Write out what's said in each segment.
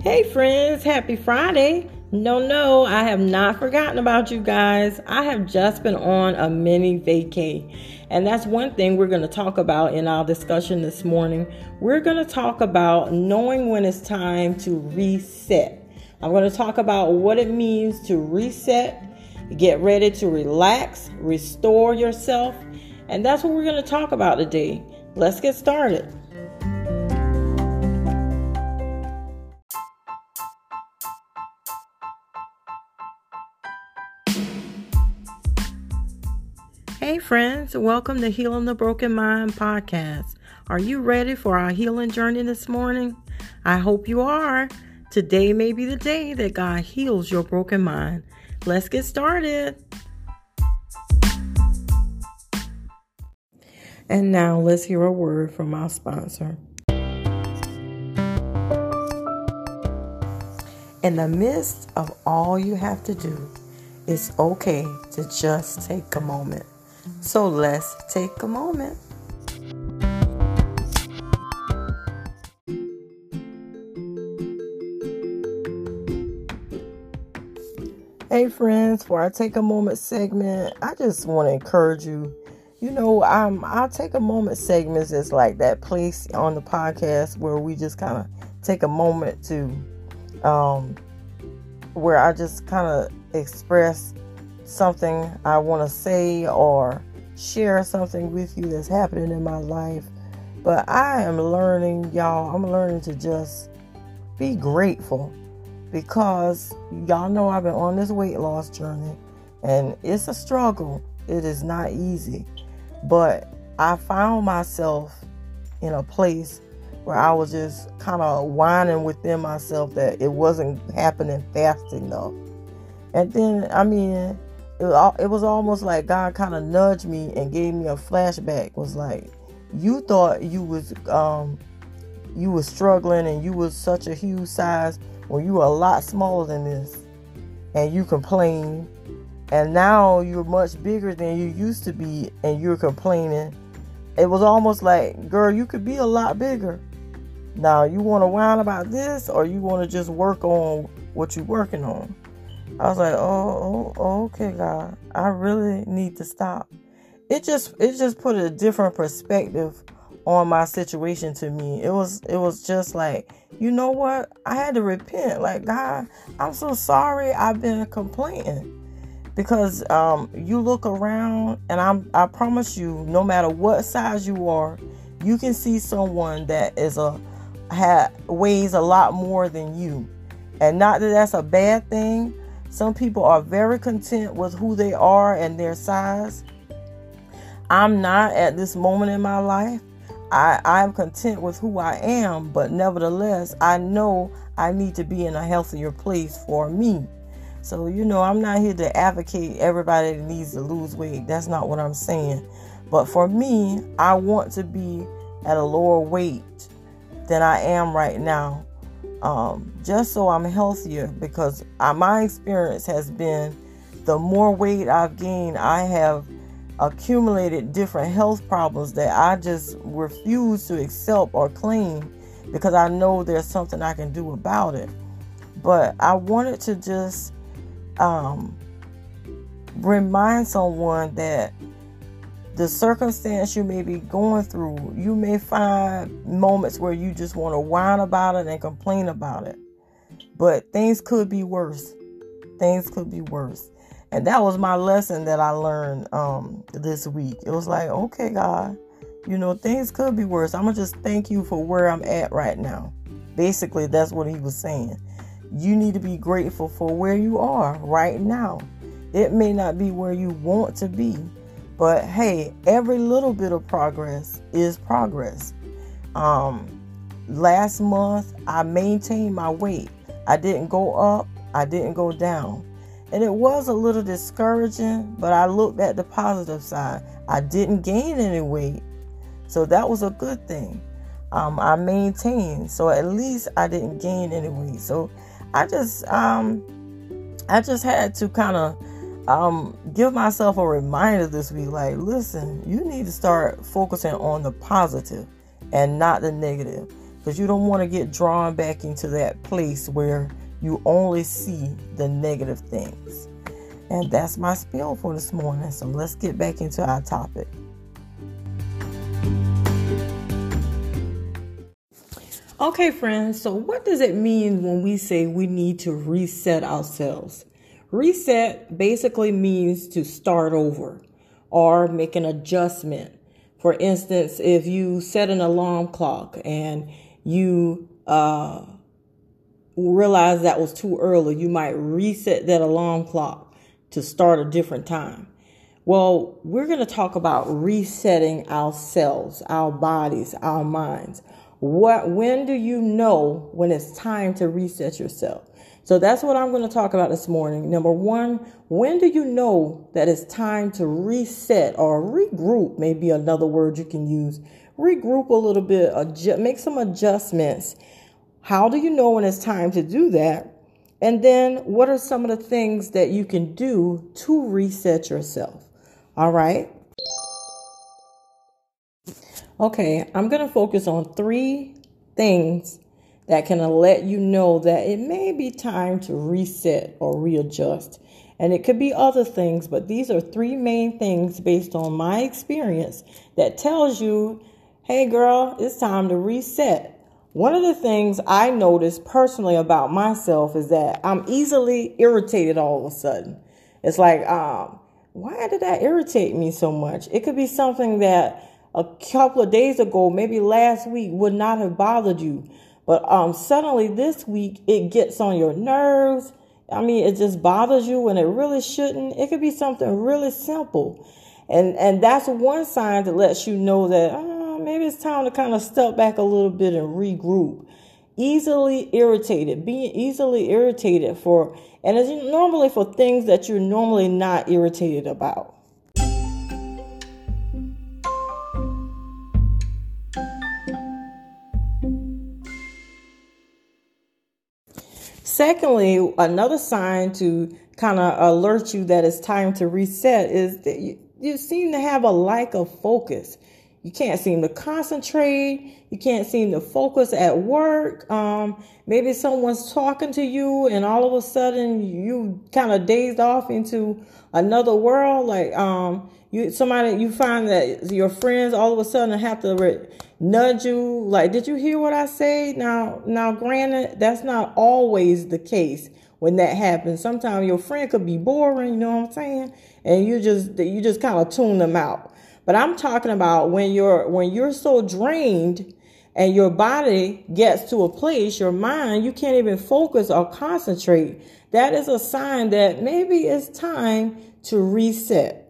Hey, friends, happy Friday. No, no, I have not forgotten about you guys. I have just been on a mini vacay. And that's one thing we're going to talk about in our discussion this morning. We're going to talk about knowing when it's time to reset. I'm going to talk about what it means to reset, get ready to relax, restore yourself. And that's what we're going to talk about today. Let's get started. Hey, friends, welcome to Healing the Broken Mind podcast. Are you ready for our healing journey this morning? I hope you are. Today may be the day that God heals your broken mind. Let's get started. And now let's hear a word from our sponsor. In the midst of all you have to do, it's okay to just take a moment. So let's take a moment. Hey friends, for our take a moment segment, I just want to encourage you. You know, um, our take a moment segments is like that place on the podcast where we just kind of take a moment to, um, where I just kind of express something I want to say or share something with you that's happening in my life. But I am learning, y'all, I'm learning to just be grateful because y'all know I've been on this weight loss journey and it's a struggle. It is not easy. But I found myself in a place where I was just kind of whining within myself that it wasn't happening fast enough. And then, I mean, it was almost like God kind of nudged me and gave me a flashback. Was like, you thought you was um, you was struggling and you was such a huge size when you were a lot smaller than this, and you complain, and now you're much bigger than you used to be, and you're complaining. It was almost like, girl, you could be a lot bigger. Now you want to whine about this, or you want to just work on what you're working on. I was like, oh, oh, okay, God, I really need to stop. It just, it just put a different perspective on my situation to me. It was, it was just like, you know what? I had to repent. Like, God, I'm so sorry. I've been complaining because um, you look around, and I'm, I promise you, no matter what size you are, you can see someone that is a had weighs a lot more than you, and not that that's a bad thing some people are very content with who they are and their size. I'm not at this moment in my life. I, I'm content with who I am, but nevertheless, I know I need to be in a healthier place for me. So, you know, I'm not here to advocate everybody that needs to lose weight. That's not what I'm saying. But for me, I want to be at a lower weight than I am right now um, just so I'm healthier because I, my experience has been the more weight I've gained, I have accumulated different health problems that I just refuse to accept or claim because I know there's something I can do about it. But I wanted to just um, remind someone that the circumstance you may be going through, you may find moments where you just want to whine about it and complain about it. But things could be worse. Things could be worse. And that was my lesson that I learned um, this week. It was like, okay, God, you know, things could be worse. I'm going to just thank you for where I'm at right now. Basically, that's what he was saying. You need to be grateful for where you are right now. It may not be where you want to be, but hey, every little bit of progress is progress. Um, last month, I maintained my weight. I didn't go up, I didn't go down. And it was a little discouraging, but I looked at the positive side. I didn't gain any weight. So that was a good thing. Um, I maintained. So at least I didn't gain any weight. So I just um I just had to kind of um, give myself a reminder this week like, listen, you need to start focusing on the positive and not the negative. because you don't want to get drawn back into that place where you only see the negative things. And that's my spiel for this morning. So let's get back into our topic. Okay, friends, so what does it mean when we say we need to reset ourselves? Reset basically means to start over or make an adjustment. For instance, if you set an alarm clock and you uh, realize that was too early, you might reset that alarm clock to start a different time. Well, we're going to talk about resetting ourselves, our bodies, our minds. What when do you know when it's time to reset yourself? So that's what I'm going to talk about this morning. Number 1, when do you know that it's time to reset or regroup, maybe another word you can use. Regroup a little bit, adjust, make some adjustments. How do you know when it's time to do that? And then what are some of the things that you can do to reset yourself? All right. Okay, I'm going to focus on three things that can let you know that it may be time to reset or readjust. And it could be other things, but these are three main things based on my experience that tells you, hey girl, it's time to reset. One of the things I notice personally about myself is that I'm easily irritated all of a sudden. It's like, um, why did that irritate me so much? It could be something that a couple of days ago, maybe last week, would not have bothered you. But um, suddenly this week, it gets on your nerves. I mean, it just bothers you when it really shouldn't. It could be something really simple. And, and that's one sign that lets you know that oh, maybe it's time to kind of step back a little bit and regroup. Easily irritated, being easily irritated for, and it's normally for things that you're normally not irritated about. Secondly, another sign to kind of alert you that it's time to reset is that you, you seem to have a lack of focus. You can't seem to concentrate. You can't seem to focus at work. Um, maybe someone's talking to you, and all of a sudden you kind of dazed off into another world. Like um, you, somebody you find that your friends all of a sudden have to re- nudge you. Like, did you hear what I say? Now, now, granted, that's not always the case when that happens. Sometimes your friend could be boring. You know what I'm saying? And you just you just kind of tune them out. But I'm talking about when you're when you're so drained and your body gets to a place, your mind, you can't even focus or concentrate. That is a sign that maybe it's time to reset.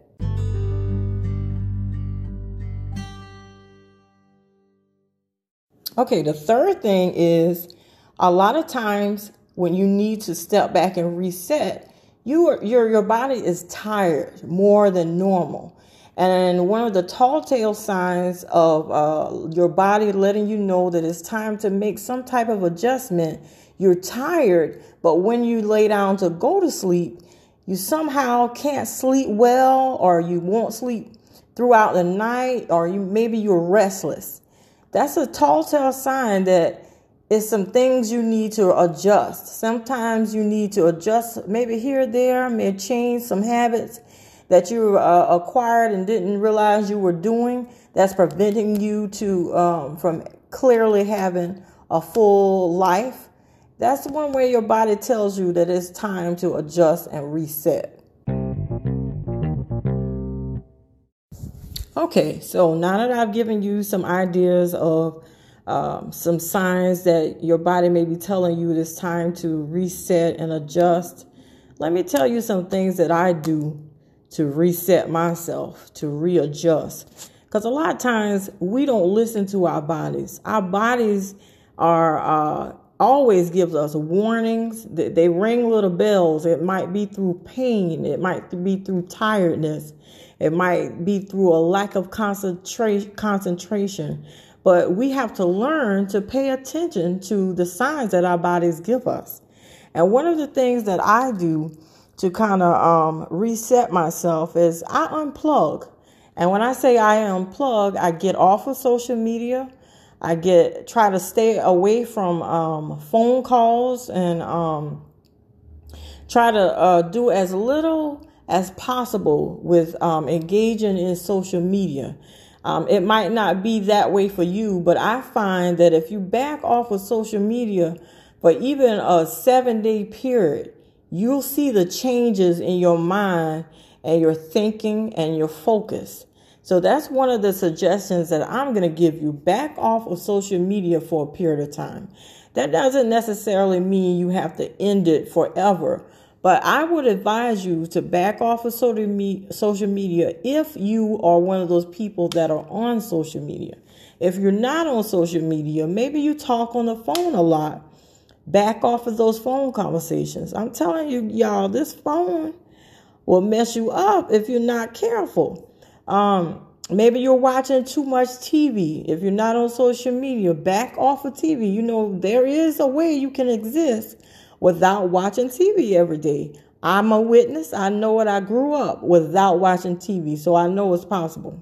Okay, the third thing is a lot of times when you need to step back and reset, you are, your your body is tired more than normal. And one of the tall tale signs of uh, your body letting you know that it's time to make some type of adjustment, you're tired, but when you lay down to go to sleep, you somehow can't sleep well, or you won't sleep throughout the night, or you maybe you're restless. That's a tall tale sign that it's some things you need to adjust. Sometimes you need to adjust, maybe here or there, may change some habits that you uh, acquired and didn't realize you were doing that's preventing you to um, from clearly having a full life that's one way your body tells you that it's time to adjust and reset okay so now that i've given you some ideas of um, some signs that your body may be telling you it's time to reset and adjust let me tell you some things that i do to reset myself, to readjust. Because a lot of times we don't listen to our bodies. Our bodies are uh, always gives us warnings. They ring little bells. It might be through pain. It might be through tiredness. It might be through a lack of concentra- concentration. But we have to learn to pay attention to the signs that our bodies give us. And one of the things that I do to kind of um, reset myself is I unplug. And when I say I unplug, I get off of social media. I get try to stay away from um, phone calls and um, try to uh, do as little as possible with um, engaging in social media. Um, it might not be that way for you, but I find that if you back off of social media for even a seven day period, you'll see the changes in your mind and your thinking and your focus. So that's one of the suggestions that I'm going to give you. Back off of social media for a period of time. That doesn't necessarily mean you have to end it forever, but I would advise you to back off of social media if you are one of those people that are on social media. If you're not on social media, maybe you talk on the phone a lot. Back off of those phone conversations. I'm telling you, y'all, this phone will mess you up if you're not careful. Um, maybe you're watching too much TV. If you're not on social media, back off of TV. You know, there is a way you can exist without watching TV every day. I'm a witness. I know it. I grew up without watching TV, so I know it's possible.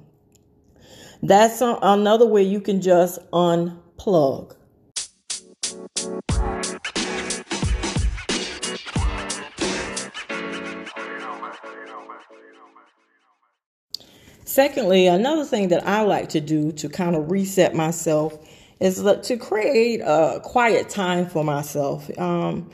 That's another way you can just unplug. Secondly, another thing that I like to do to kind of reset myself is to create a quiet time for myself. Um,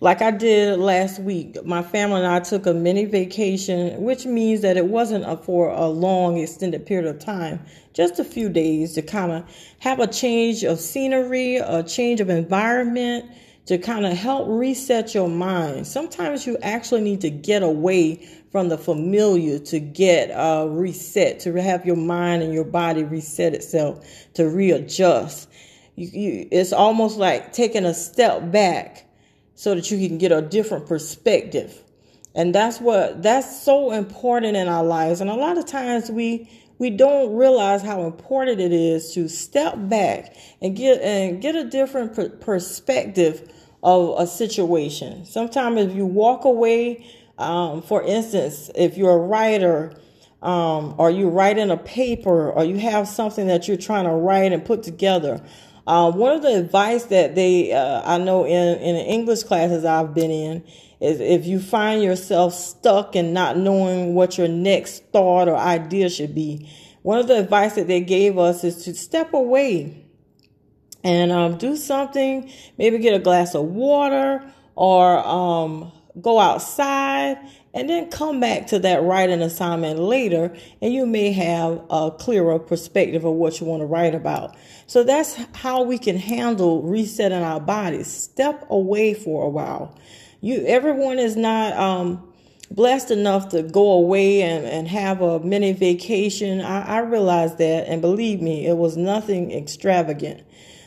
like I did last week, my family and I took a mini vacation, which means that it wasn't a, for a long, extended period of time, just a few days to kind of have a change of scenery, a change of environment, to kind of help reset your mind. Sometimes you actually need to get away from the familiar to get uh, reset, to have your mind and your body reset itself, to readjust. You, you, it's almost like taking a step back so that you can get a different perspective. And that's what that's so important in our lives. And a lot of times we we don't realize how important it is to step back and get and get a different per- perspective of a situation. Sometimes if you walk away um, for instance, if you're a writer, um, or you're writing a paper, or you have something that you're trying to write and put together, uh, one of the advice that they, uh, I know in, in English classes I've been in, is if you find yourself stuck and not knowing what your next thought or idea should be, one of the advice that they gave us is to step away and um, do something, maybe get a glass of water or um, go outside, and then come back to that writing assignment later, and you may have a clearer perspective of what you want to write about. So that's how we can handle resetting our bodies. Step away for a while. You, everyone is not um, blessed enough to go away and, and have a mini vacation. I, I realize that, and believe me, it was nothing extravagant.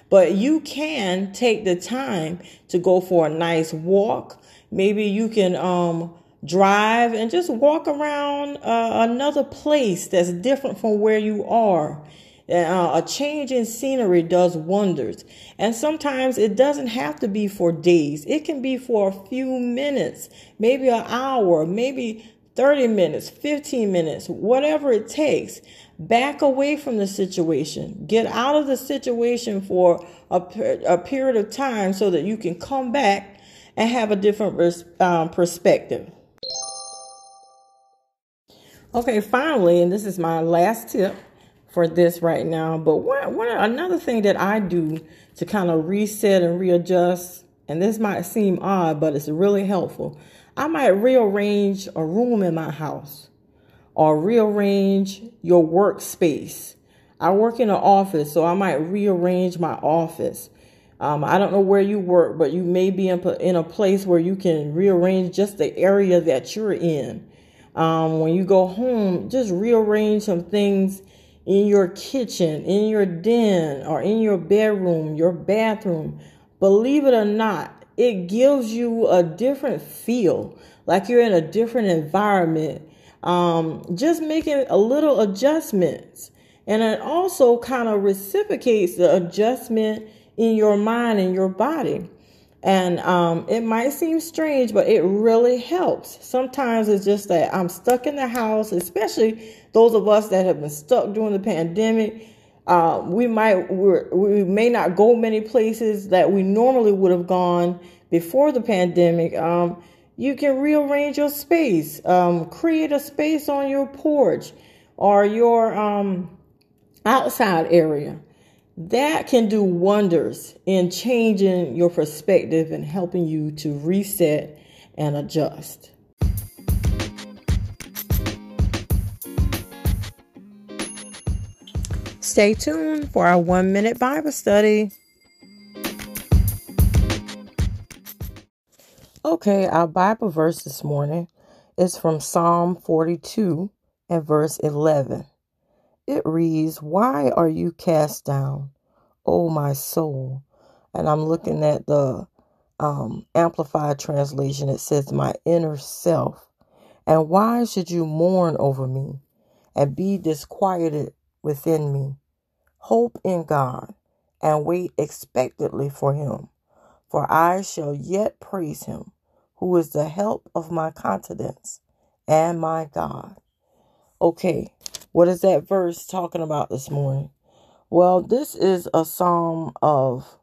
But you can take the time to go for a nice walk, Maybe you can um, drive and just walk around uh, another place that's different from where you are. Uh, a change in scenery does wonders. And sometimes it doesn't have to be for days, it can be for a few minutes, maybe an hour, maybe 30 minutes, 15 minutes, whatever it takes. Back away from the situation. Get out of the situation for a, a period of time so that you can come back and have a different um, perspective. Okay, finally, and this is my last tip for this right now. But one another thing that I do to kind of reset and readjust, and this might seem odd, but it's really helpful. I might rearrange a room in my house or rearrange your workspace. I work in an office, so I might rearrange my office. Um, I don't know where you work, but you may be in, in a place where you can rearrange just the area that you're in. Um, when you go home, just rearrange some things in your kitchen, in your den, or in your bedroom, your bathroom. Believe it or not, it gives you a different feel, like you're in a different environment. Um, just making a little adjustments. And it also kind of reciprocates the adjustment in your mind and your body. And um, it might seem strange, but it really helps. Sometimes it's just that I'm stuck in the house, especially those of us that have been stuck during the pandemic. Uh, we might we may not go many places that we normally would have gone before the pandemic. Um, you can rearrange your space, um, create a space on your porch or your um, outside area. That can do wonders in changing your perspective and helping you to reset and adjust. Stay tuned for our one minute Bible study. Okay, our Bible verse this morning is from Psalm 42 and verse 11. It reads, Why are you cast down, O my soul? And I'm looking at the um, Amplified translation. It says, My inner self. And why should you mourn over me and be disquieted within me? Hope in God and wait expectantly for him for I shall yet praise him, who is the help of my confidence and my God. Okay, what is that verse talking about this morning? Well, this is a psalm of,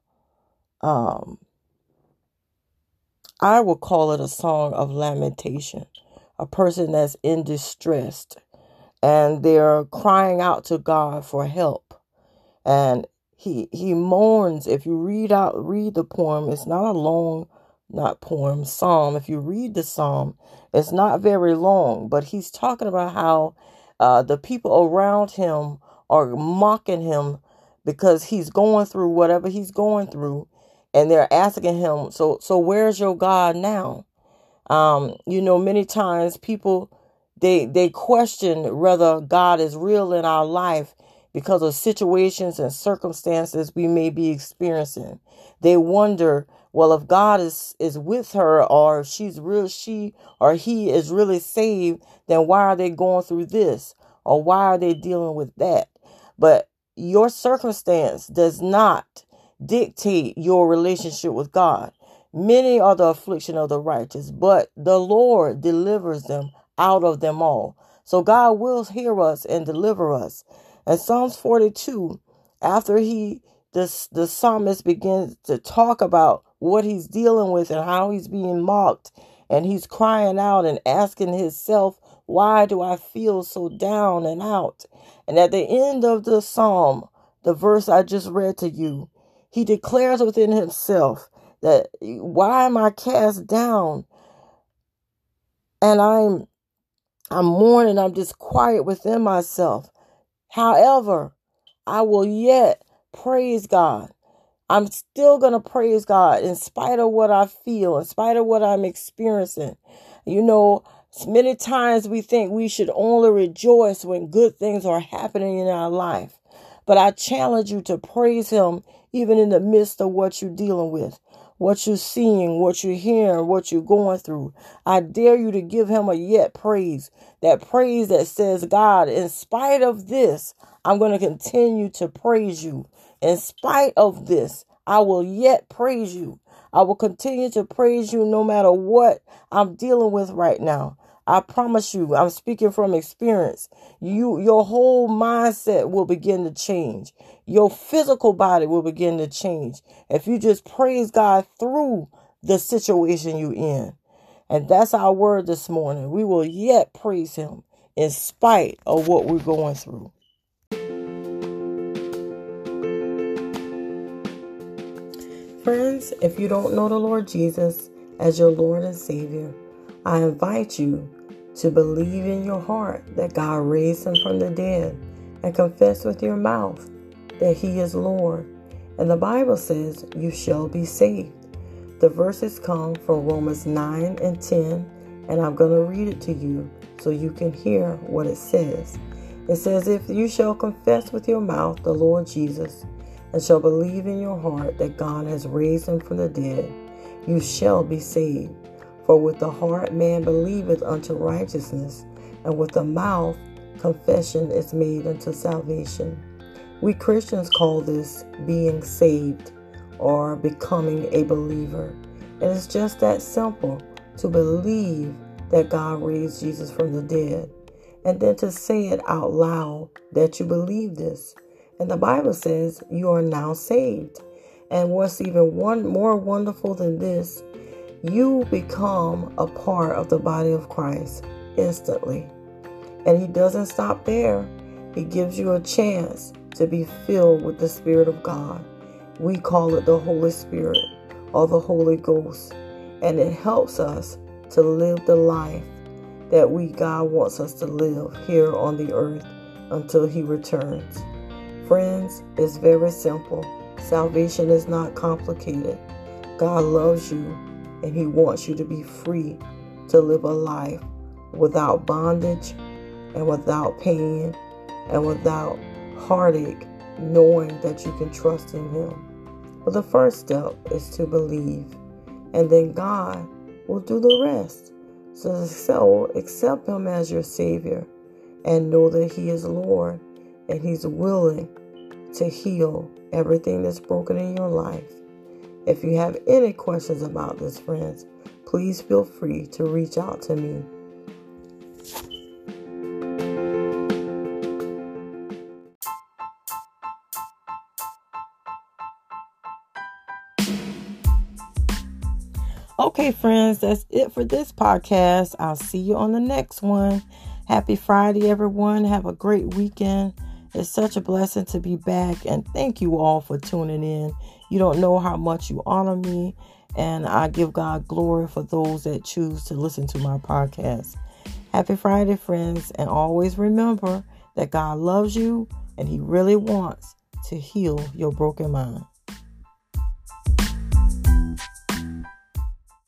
um, I would call it a song of lamentation. A person that's in distress and they're crying out to God for help. And he he mourns if you read out read the poem it's not a long not poem psalm if you read the psalm it's not very long but he's talking about how uh, the people around him are mocking him because he's going through whatever he's going through and they're asking him so so where's your god now um you know many times people they they question whether god is real in our life because of situations and circumstances we may be experiencing. They wonder, well, if God is, is with her or if she's real, she or he is really saved, then why are they going through this? Or why are they dealing with that? But your circumstance does not dictate your relationship with God. Many are the affliction of the righteous, but the Lord delivers them out of them all. So God will hear us and deliver us. And Psalms 42, after he the, the psalmist begins to talk about what he's dealing with and how he's being mocked, and he's crying out and asking himself, Why do I feel so down and out? And at the end of the psalm, the verse I just read to you, he declares within himself that why am I cast down? And I'm I'm mourning, I'm just quiet within myself. However, I will yet praise God. I'm still going to praise God in spite of what I feel, in spite of what I'm experiencing. You know, many times we think we should only rejoice when good things are happening in our life. But I challenge you to praise Him even in the midst of what you're dealing with what you're seeing, what you're hearing, what you're going through. I dare you to give him a yet praise. That praise that says, God, in spite of this, I'm going to continue to praise you. In spite of this, I will yet praise you. I will continue to praise you no matter what I'm dealing with right now. I promise you, I'm speaking from experience. You your whole mindset will begin to change. Your physical body will begin to change if you just praise God through the situation you in. And that's our word this morning. We will yet praise him in spite of what we're going through. Friends, if you don't know the Lord Jesus as your Lord and Savior, I invite you to believe in your heart that God raised him from the dead and confess with your mouth that he is Lord. And the Bible says, You shall be saved. The verses come from Romans 9 and 10, and I'm going to read it to you so you can hear what it says. It says, If you shall confess with your mouth the Lord Jesus, and shall believe in your heart that God has raised him from the dead, you shall be saved. For with the heart man believeth unto righteousness, and with the mouth confession is made unto salvation. We Christians call this being saved or becoming a believer. And it's just that simple to believe that God raised Jesus from the dead, and then to say it out loud that you believe this. And the Bible says you are now saved. And what's even one more wonderful than this, you become a part of the body of Christ instantly. And he doesn't stop there. He gives you a chance to be filled with the Spirit of God. We call it the Holy Spirit or the Holy Ghost. And it helps us to live the life that we God wants us to live here on the earth until he returns. Friends, it's very simple. Salvation is not complicated. God loves you and he wants you to be free to live a life without bondage and without pain and without heartache, knowing that you can trust in him. But the first step is to believe, and then God will do the rest. So, so accept Him as your Savior and know that He is Lord and He's willing to heal everything that's broken in your life. If you have any questions about this, friends, please feel free to reach out to me. Okay, friends, that's it for this podcast. I'll see you on the next one. Happy Friday, everyone. Have a great weekend. It's such a blessing to be back, and thank you all for tuning in. You don't know how much you honor me, and I give God glory for those that choose to listen to my podcast. Happy Friday, friends, and always remember that God loves you and He really wants to heal your broken mind.